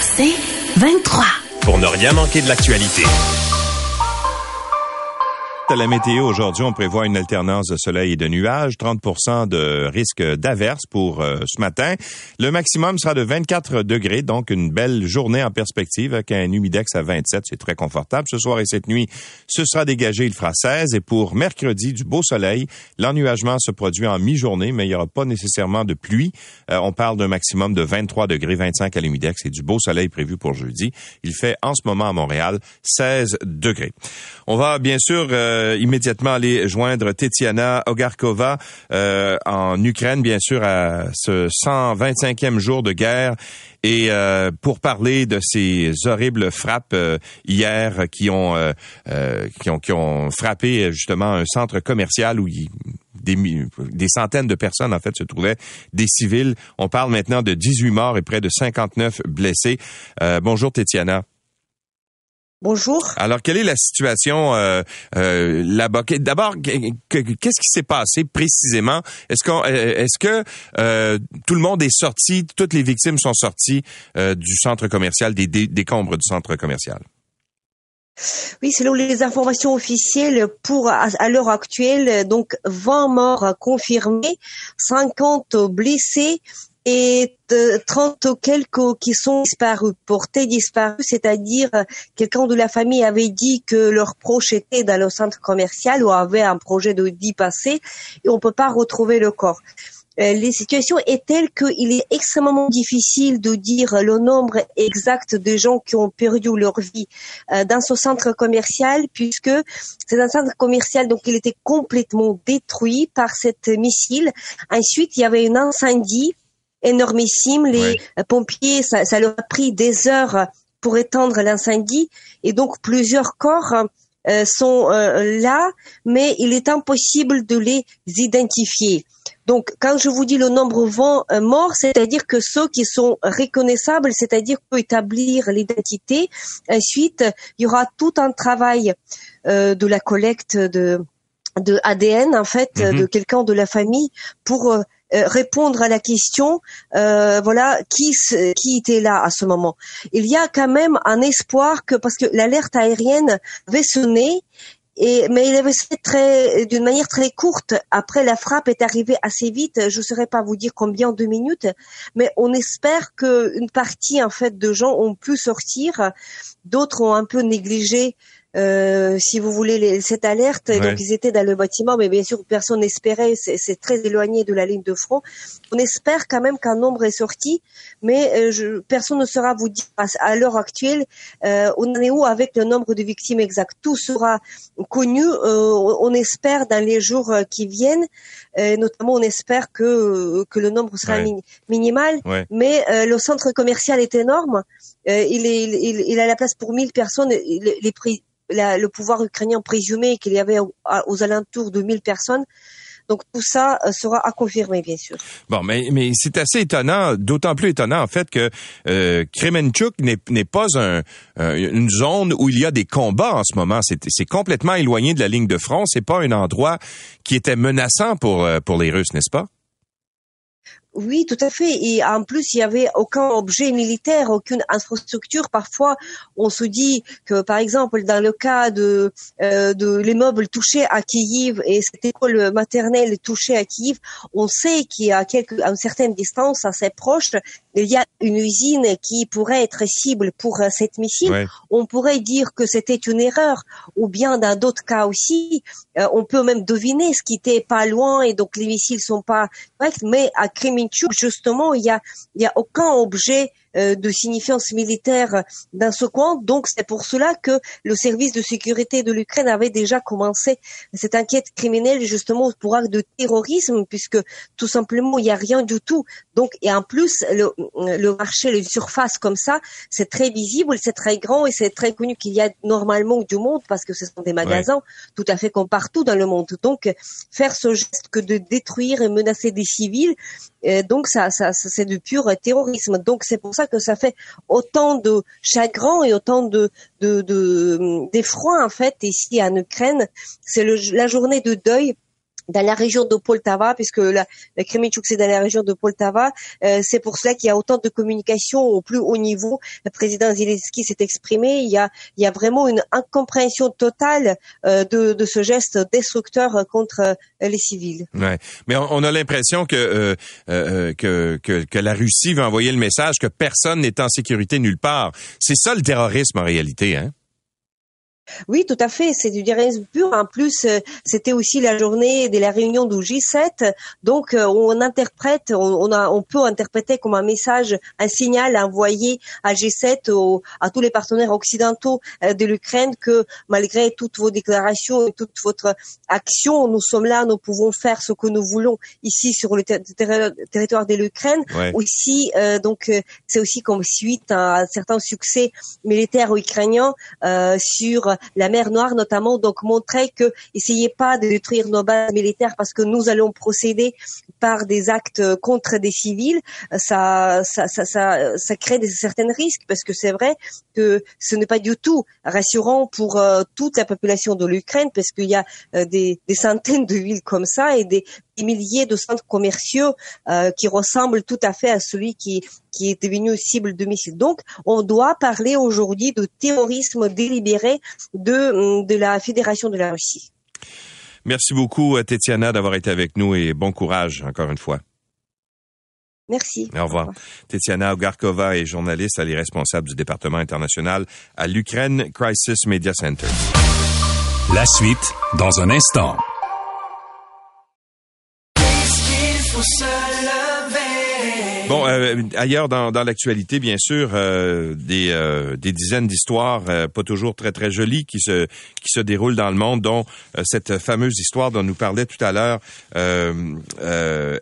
C'est 23. Pour ne rien manquer de l'actualité. À la météo aujourd'hui, on prévoit une alternance de soleil et de nuages, 30 de risque d'averse pour euh, ce matin. Le maximum sera de 24 degrés, donc une belle journée en perspective avec un humidex à 27, c'est très confortable. Ce soir et cette nuit, ce sera dégagé, il fera 16 et pour mercredi, du beau soleil. L'ennuagement se produit en mi-journée, mais il n'y aura pas nécessairement de pluie. Euh, on parle d'un maximum de 23 degrés, 25 à l'humidex et du beau soleil prévu pour jeudi. Il fait en ce moment à Montréal 16 degrés. On va bien sûr euh, euh, immédiatement aller joindre Tetiana Ogarkova euh, en Ukraine, bien sûr, à ce 125e jour de guerre. Et euh, pour parler de ces horribles frappes hier qui ont, qui ont qui ont frappé justement un centre commercial où des, des, centaines de personnes, en fait, se trouvaient, des civils. On parle maintenant de 18 morts et près de 59 blessés. bonjour, Tetiana. Bonjour. Alors, quelle est la situation euh, euh, là-bas? D'abord, qu'est-ce qui s'est passé précisément? Est-ce qu'on, euh, est-ce que euh, tout le monde est sorti, toutes les victimes sont sorties euh, du centre commercial, des décombres du centre commercial? Oui, selon les informations officielles, pour à, l'heure actuelle, donc 20 morts confirmés, 50 blessés et 30 quelques qui sont disparus, portés disparus, c'est-à-dire quelqu'un de la famille avait dit que leur proche était dans le centre commercial ou avait un projet de d'y passer et on peut pas retrouver le corps. Euh, les situations est telle qu'il est extrêmement difficile de dire le nombre exact de gens qui ont perdu leur vie euh, dans ce centre commercial puisque c'est un centre commercial donc il était complètement détruit par cette missile. Ensuite, il y avait un incendie énormissime. Les pompiers, ça, ça, leur a pris des heures pour éteindre l'incendie et donc plusieurs corps euh, sont euh, là, mais il est impossible de les identifier. Donc, quand je vous dis le nombre 20 euh, morts, c'est-à-dire que ceux qui sont reconnaissables, c'est-à-dire pour établir l'identité. Ensuite, il y aura tout un travail de la collecte de de ADN en fait mm-hmm. de quelqu'un de la famille pour euh, répondre à la question, euh, voilà, qui qui était là à ce moment. Il y a quand même un espoir que parce que l'alerte aérienne avait sonné et, mais il avait sonné très, d'une manière très courte. Après, la frappe est arrivée assez vite. Je ne saurais pas vous dire combien, deux minutes. Mais on espère qu'une partie, en fait, de gens ont pu sortir. D'autres ont un peu négligé euh, si vous voulez, les, cette alerte. Donc ils étaient dans le bâtiment, mais bien sûr personne n'espérait. C'est très éloigné de la ligne de front. On espère quand même qu'un nombre est sorti, mais euh, je, personne ne saura vous dire à, l'heure actuelle euh, on est où avec le nombre de victimes exact. Tout sera connu. on espère dans les jours qui viennent. notamment, on espère que que le nombre sera minimal. Mais le centre commercial est énorme. Il, est, il, il, a la place pour 1000 personnes. Les, les le pouvoir ukrainien présumait qu'il y avait aux, alentours de 1000 personnes. Donc tout ça euh, sera à confirmer, bien sûr. Bon, mais, mais c'est assez étonnant, d'autant plus étonnant en fait que euh, Kremenchuk n'est pas un, une zone où il y a des combats en ce moment. C'est complètement éloigné de la ligne de front. C'est pas un endroit qui était menaçant pour euh, pour les Russes, n'est-ce pas? Oui, tout à fait. Et en plus, il y avait aucun objet militaire, aucune infrastructure. Parfois, on se dit que, par exemple, dans le cas de, euh, de l'immeuble touché à Kiev et cette école maternelle touchée à Kiev, on sait qu'il y a quelque, à une certaine distance, assez proche, il y a une usine qui pourrait être cible pour euh, cette missile. On pourrait dire que c'était une erreur, ou bien dans d'autres cas aussi, euh, on peut même deviner ce qui était pas loin et donc les missiles sont pas corrects. Mais à Kremenchuk, justement, il y a, il y a aucun objet de signifiance militaire dans ce coin. Donc c'est pour cela que le service de sécurité de l'Ukraine avait déjà commencé cette enquête criminelle justement pour acte de terrorisme, puisque tout simplement il n'y a rien du tout. Donc et en plus le, le marché, les surfaces comme ça, c'est très visible, c'est très grand et c'est très connu qu'il y a normalement du monde parce que ce sont des magasins tout à fait comme partout dans le monde. Donc faire ce geste que de détruire et menacer des civils, euh, donc ça, ça, ça c'est du pur terrorisme. Donc c'est pour ça que ça fait autant de chagrin et autant de d'effroi en fait ici en Ukraine. C'est la journée de deuil dans la région de Poltava, puisque la, la Kremenchuk c'est dans la région de Poltava. Euh, c'est pour cela qu'il y a autant de communication au plus haut niveau. Le président Zelensky s'est exprimé. Il y a, il y a vraiment une incompréhension totale euh, de, de, ce geste destructeur contre euh, les civils. Ouais. Mais on, a l'impression que, euh, que, que, que la Russie veut envoyer le message que personne n'est en sécurité nulle part. C'est ça le terrorisme en réalité, hein? Oui, tout à fait. C'est du terrorisme pur. En plus, euh, c'était aussi la journée de la réunion du G7. Donc, euh, on interprète, on, a, on peut interpréter comme un message, un signal envoyé à G7, à tous les partenaires occidentaux euh, de l'Ukraine que malgré toutes vos déclarations et toute votre action, nous sommes là, nous pouvons faire ce que nous voulons ici sur le territoire de l'Ukraine. Aussi, donc, c'est aussi comme suite à un certain succès militaire ukrainien sur la mer Noire notamment, donc montrer que essayez pas de détruire nos bases militaires parce que nous allons procéder par des actes contre des civils, ça, ça, ça, ça, ça crée des certains risques parce que c'est vrai que ce n'est pas du tout rassurant pour euh, toute la population de l'Ukraine parce qu'il y a euh, des, des, centaines de villes comme ça et des, milliers de centres commerciaux euh, qui ressemblent tout à fait à celui qui, qui est devenu cible de missiles. Donc, on doit parler aujourd'hui de terrorisme délibéré de, de la Fédération de la Russie. Merci beaucoup, Tetiana, d'avoir été avec nous et bon courage encore une fois. Merci. Au revoir. Tetiana Ogarkova est journaliste, elle est responsable du département international à l'Ukraine Crisis Media Center. La suite dans un instant. Bon, euh, ailleurs dans, dans l'actualité, bien sûr, euh, des, euh, des dizaines d'histoires, pas toujours très très jolies, qui se qui se déroulent dans le monde, dont cette fameuse histoire dont nous parlait tout à l'heure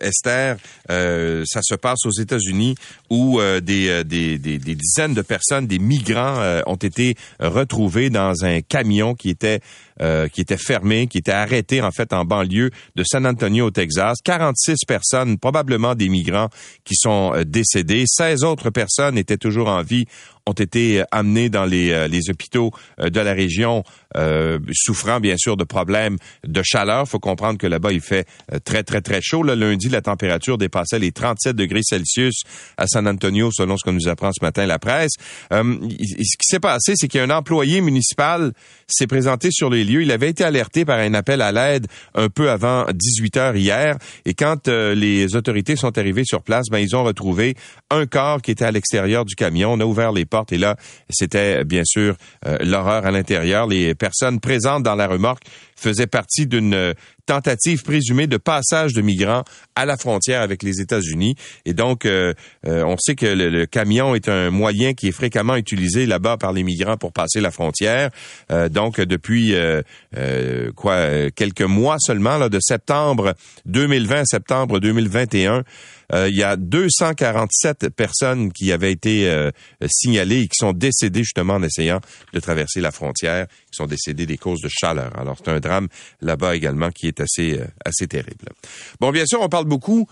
Esther. ça se passe aux États-Unis où des, des, des, des, dizaines de personnes, des migrants, ont été retrouvés dans un camion qui était euh, qui était fermé, qui était arrêté en fait en banlieue de San Antonio au Texas. 46 personnes, probablement des migrants, qui sont euh, décédés. 16 autres personnes étaient toujours en vie ont été amenés dans les, euh, les hôpitaux euh, de la région, euh, souffrant bien sûr de problèmes de chaleur. faut comprendre que là-bas, il fait très, très, très chaud. Le lundi, la température dépassait les 37 degrés Celsius à San Antonio, selon ce que nous apprend ce matin la presse. ce qui s'est passé, c'est qu'un employé municipal s'est présenté sur les lieux. Il avait été alerté par un appel à l'aide un peu avant 18 heures hier. Et quand les autorités sont arrivées sur place, ben, ils ont retrouvé un corps qui était à l'extérieur du camion. On a ouvert les et là, c'était bien sûr euh, l'horreur à l'intérieur. Les personnes présentes dans la remorque faisaient partie d'une tentative présumée de passage de migrants à la frontière avec les États-Unis. Et donc, euh, euh, on sait que le, camion est un moyen qui est fréquemment utilisé là-bas par les migrants pour passer la frontière. donc, depuis quoi quelques mois seulement, là, de septembre 2020 à septembre 2021, euh, il y a 247 personnes qui avaient été euh, signalées et qui sont décédées justement en essayant de traverser la frontière, qui sont décédées des causes de chaleur. Alors c'est un drame là-bas également qui est assez euh, assez terrible. Bon, bien sûr, on parle beaucoup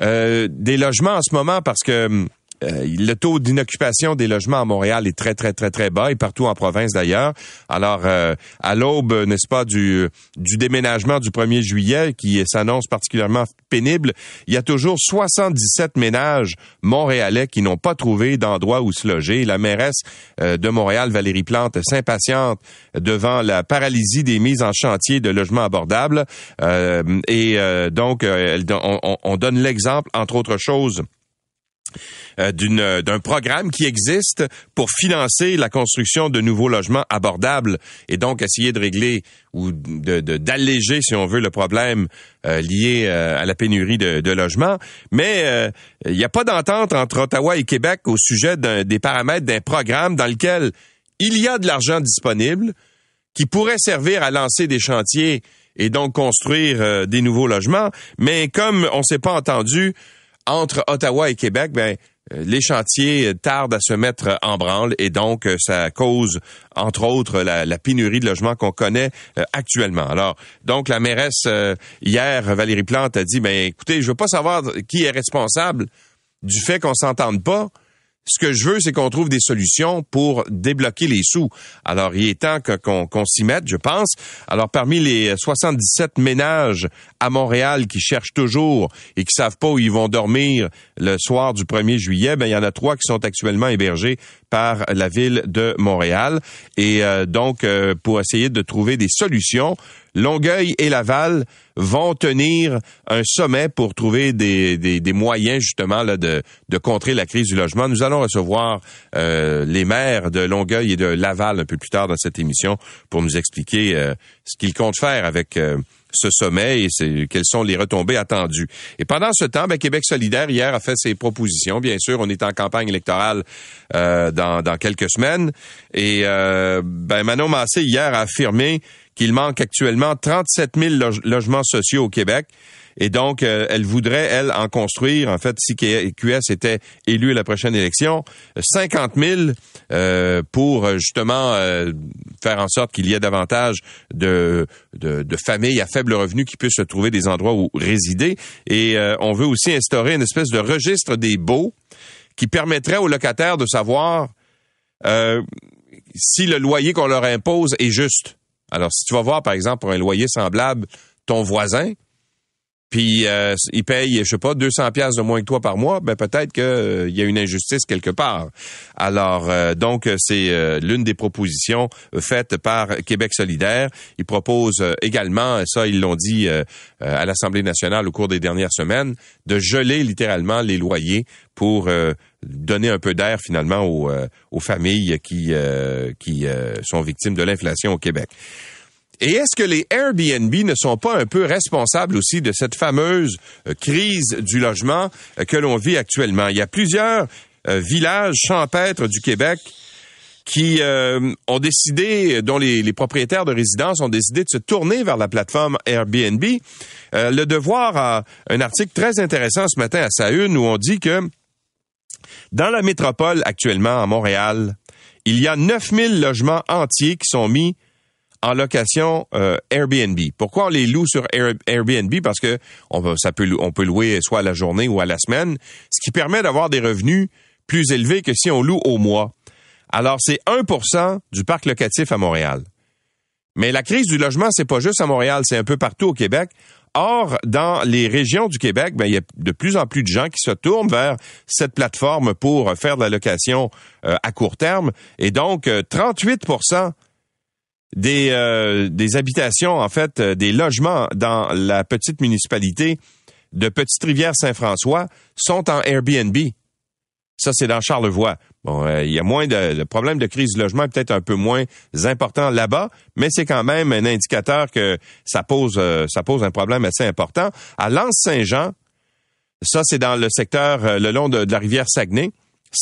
des logements en ce moment parce que hum, euh, le taux d'inoccupation des logements à Montréal est très, très, très, très bas et partout en province d'ailleurs. Alors, euh, à l'aube, n'est-ce pas, du, déménagement du 1er juillet qui s'annonce particulièrement pénible, il y a toujours 77 ménages montréalais qui n'ont pas trouvé d'endroit où se loger. La mairesse euh, de Montréal, Valérie Plante, s'impatiente devant la paralysie des mises en chantier de logements abordables. et donc, on, on donne l'exemple, entre autres choses, d'une d'un programme qui existe pour financer la construction de nouveaux logements abordables et donc essayer de régler ou de d'alléger si on veut le problème euh, lié euh, à la pénurie de, de logements. Mais il n'y a pas d'entente entre Ottawa et Québec au sujet des paramètres d'un programme dans lequel il y a de l'argent disponible qui pourrait servir à lancer des chantiers et donc construire des nouveaux logements. Mais comme on s'est pas entendu entre Ottawa et Québec, ben euh, les chantiers tardent à se mettre en branle et donc euh, ça cause entre autres la, pénurie de logements qu'on connaît euh, actuellement. Alors donc la mairesse hier Valérie Plante a dit ben écoutez, je veux pas savoir qui est responsable du fait qu'on s'entende pas. Ce que je veux, c'est qu'on trouve des solutions pour débloquer les sous. Alors, il est temps qu'on s'y mette, je pense. Alors, parmi les 77 ménages à Montréal qui cherchent toujours et qui savent pas où ils vont dormir le soir du 1er juillet, ben il y en a trois qui sont actuellement hébergés par la ville de Montréal. Et euh, donc, euh, pour essayer de trouver des solutions, Longueuil et Laval vont tenir un sommet pour trouver des, des, moyens justement là, de, de contrer la crise du logement. Nous allons recevoir euh, les maires de Longueuil et de Laval un peu plus tard dans cette émission pour nous expliquer ce qu'ils comptent faire avec ce sommet et quelles sont les retombées attendues. Et pendant ce temps, ben, Québec solidaire hier a fait ses propositions. Bien sûr, on est en campagne électorale euh, dans, quelques semaines. Et euh, ben, Manon Massé hier a affirmé qu'il manque actuellement 37 000 logements sociaux au Québec. Et donc, euh, elle voudrait, elle, en construire, en fait, si QS était élu à la prochaine élection, 50 000 euh, pour euh, justement faire en sorte qu'il y ait davantage de, de, de, familles à faible revenu qui puissent se trouver des endroits où résider. Et on veut aussi instaurer une espèce de registre des baux qui permettrait aux locataires de savoir si le loyer qu'on leur impose est juste. Alors, si tu vas voir, par exemple, pour un loyer semblable, ton voisin, puis euh, il paye, je sais pas, 200 pièces de moins que toi par mois, ben peut-être qu'il euh, y a une injustice quelque part. Alors euh, donc c'est euh, l'une des propositions faites par Québec solidaire. Ils proposent également, ça ils l'ont dit à l'Assemblée nationale au cours des dernières semaines, de geler littéralement les loyers pour donner un peu d'air finalement aux, aux familles qui qui sont victimes de l'inflation au Québec. Et est-ce que les Airbnb ne sont pas un peu responsables aussi de cette fameuse euh, crise du logement euh, que l'on vit actuellement? Il y a plusieurs euh, villages champêtres du Québec qui ont décidé, dont les, propriétaires de résidences ont décidé de se tourner vers la plateforme Airbnb. le Devoir a un article très intéressant ce matin à sa une où on dit que dans la métropole actuellement, à Montréal, il y a 9000 logements entiers qui sont mis en location euh, Airbnb. Pourquoi on les loue sur Airbnb? Parce que on, ça peut, on peut louer soit à la journée ou à la semaine, ce qui permet d'avoir des revenus plus élevés que si on loue au mois. Alors, c'est 1% du parc locatif à Montréal. Mais la crise du logement, c'est pas juste à Montréal, c'est un peu partout au Québec. Or, dans les régions du Québec, ben, il y a de plus en plus de gens qui se tournent vers cette plateforme pour faire de la location euh, à court terme. Et donc, 38 euh, des, euh, des habitations, en fait, euh, des logements dans la petite municipalité de Petite-Rivière-Saint-François sont en Airbnb. Ça, c'est dans Charlevoix. Bon, euh, il y a moins de le problème de crise du logement peut-être un peu moins important là-bas, mais c'est quand même un indicateur que ça pose ça pose un problème assez important. À Lens-Saint-Jean, ça c'est dans le secteur le long de, la rivière Saguenay.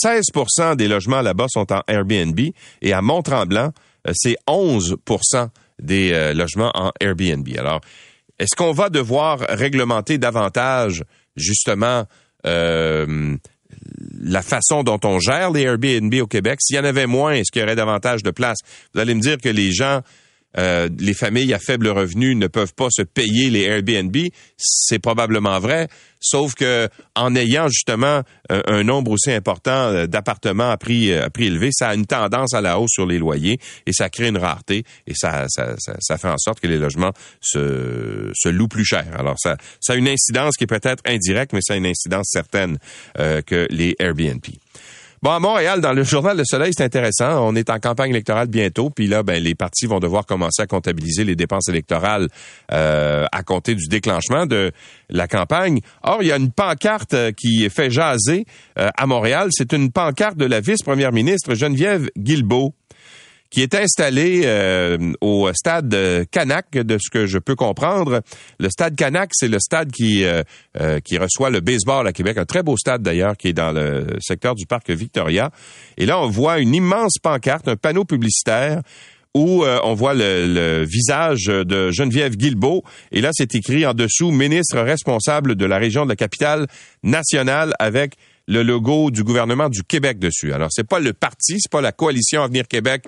16% des logements là-bas sont en Airbnb et à Mont-Tremblant, c'est 11% des euh, logements en Airbnb. Alors, est-ce qu'on va devoir réglementer davantage justement euh, la façon dont on gère les Airbnb au Québec? S'il y en avait moins, est-ce qu'il y aurait davantage de place? Vous allez me dire que les gens euh, les familles à faible revenu ne peuvent pas se payer les Airbnb, c'est probablement vrai, sauf que en ayant justement un, nombre aussi important euh, d'appartements à prix à prix élevé, ça a une tendance à la hausse sur les loyers et ça crée une rareté et ça ça, ça, fait en sorte que les logements se, se louent plus cher. Alors ça ça a une incidence qui est peut-être indirecte, mais ça a une incidence certaine euh, que les Airbnb. Bon, à Montréal, dans le journal Le Soleil, c'est intéressant. On est en campagne électorale bientôt, puis là, ben, les partis vont devoir commencer à comptabiliser les dépenses électorales euh, à compter du déclenchement de la campagne. Or, il y a une pancarte euh, qui fait jaser euh, à Montréal. C'est une pancarte de la vice-première ministre Geneviève Guilbeault qui est installé euh, au stade Canac, de ce que je peux comprendre. Le stade Canac, c'est le stade qui euh, euh, qui reçoit le baseball à Québec, un très beau stade d'ailleurs, qui est dans le secteur du parc Victoria. Et là, on voit une immense pancarte, un panneau publicitaire où on voit le, le, visage de Geneviève Guilbeault. Et là, c'est écrit en dessous, ministre responsable de la région de la capitale nationale avec le logo du gouvernement du Québec dessus. Alors, c'est pas le parti, c'est pas la coalition Avenir Québec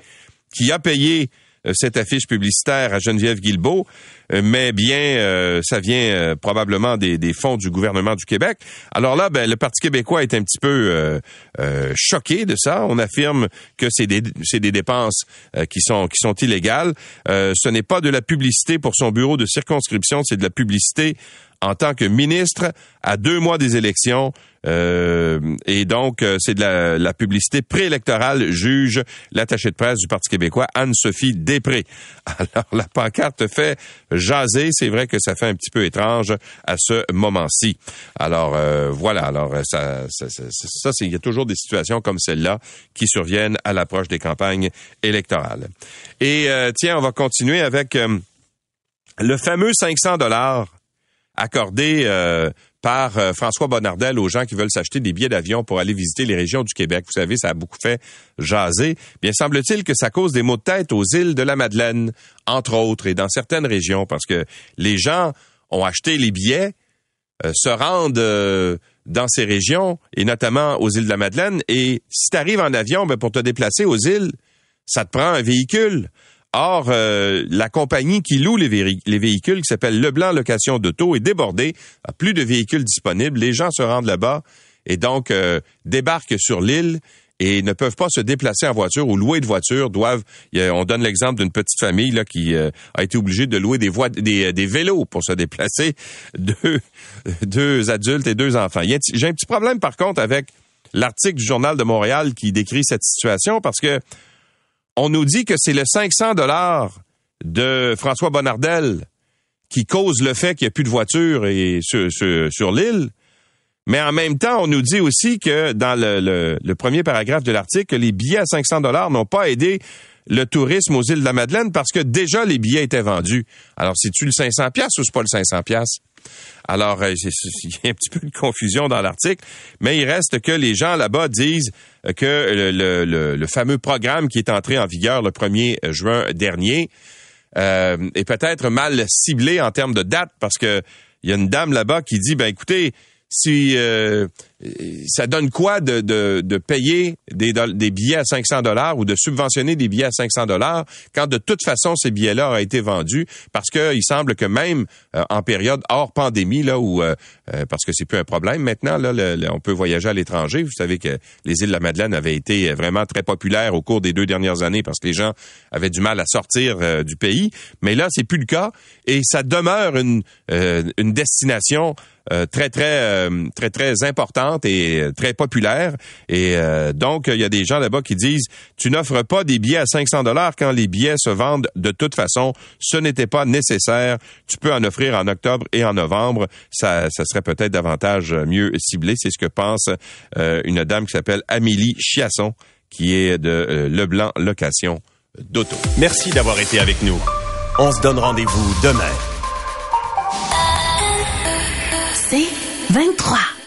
qui a payé cette affiche publicitaire à Geneviève Guilbeault, mais bien ça vient probablement des, fonds du gouvernement du Québec. Alors là, ben, le Parti québécois est un petit peu choqué de ça. On affirme que c'est des, des dépenses qui sont illégales. ce n'est pas de la publicité pour son bureau de circonscription, c'est de la publicité en tant que ministre à deux mois des élections. Euh, et donc, euh, c'est de la, la publicité préélectorale, juge l'attaché de presse du Parti québécois, Anne-Sophie Després. Alors, la pancarte fait jaser. C'est vrai que ça fait un petit peu étrange à ce moment-ci. Alors, euh, voilà. Alors, ça, ça, ça, ça il y a toujours des situations comme celle-là qui surviennent à l'approche des campagnes électorales. Et tiens, on va continuer avec le fameux 500 dollars accordé euh, par euh, François Bonnardel aux gens qui veulent s'acheter des billets d'avion pour aller visiter les régions du Québec. Vous savez, ça a beaucoup fait jaser. Bien, semble-t-il que ça cause des maux de tête aux îles de la Madeleine, entre autres, et dans certaines régions, parce que les gens ont acheté les billets, euh, se rendent dans ces régions, et notamment aux îles de la Madeleine, et si tu arrives en avion, ben, pour te déplacer aux îles, ça te prend un véhicule. Or, euh, la compagnie qui loue les, véhicules, qui s'appelle Leblanc Location d'Auto, est débordée, a plus de véhicules disponibles. Les gens se rendent là-bas et donc euh, débarquent sur l'île et ne peuvent pas se déplacer en voiture ou louer de voiture. Doivent, on donne l'exemple d'une petite famille là qui euh, a été obligée de louer des, voies, des, vélos pour se déplacer, deux adultes et deux enfants. J'ai un petit problème par contre avec l'article du Journal de Montréal qui décrit cette situation parce que on nous dit que c'est le 500 dollars de François Bonnardel qui cause le fait qu'il n'y a plus de voitures sur, l'île. Mais en même temps, on nous dit aussi que dans le, premier paragraphe de l'article, les billets à 500 dollars n'ont pas aidé le tourisme aux îles de la Madeleine parce que déjà les billets étaient vendus. Alors, c'est-tu le 500 pièces ou c'est pas le 500 pièces alors, euh, il y a un petit peu de confusion dans l'article, mais il reste que les gens là-bas disent que le, fameux programme qui est entré en vigueur le 1er juin dernier euh, est peut-être mal ciblé en termes de date parce que il y a une dame là-bas qui dit, ben écoutez, si euh, ça donne quoi de, de, de payer des, des, billets à 500 dollars ou de subventionner des billets à 500 dollars quand de toute façon ces billets-là ont été vendus? Parce que il semble que même euh, en période hors pandémie là où euh, parce que c'est plus un problème maintenant là on peut voyager à l'étranger. Vous savez que les îles de la Madeleine avaient été vraiment très populaires au cours des deux dernières années parce que les gens avaient du mal à sortir du pays. Mais là c'est plus le cas et ça demeure une une destination euh, très très euh, très très importante et euh, très populaire. Et donc il y a des gens là-bas qui disent tu n'offres pas des billets à 500 dollars quand les billets se vendent de toute façon. Ce n'était pas nécessaire. Tu peux en offrir en octobre et en novembre. Ça, ça serait peut-être davantage mieux ciblé. C'est ce que pense une dame qui s'appelle Amélie Chiasson, qui est de Leblanc Location d'Auto. Merci d'avoir été avec nous. On se donne rendez-vous demain. C'est 23.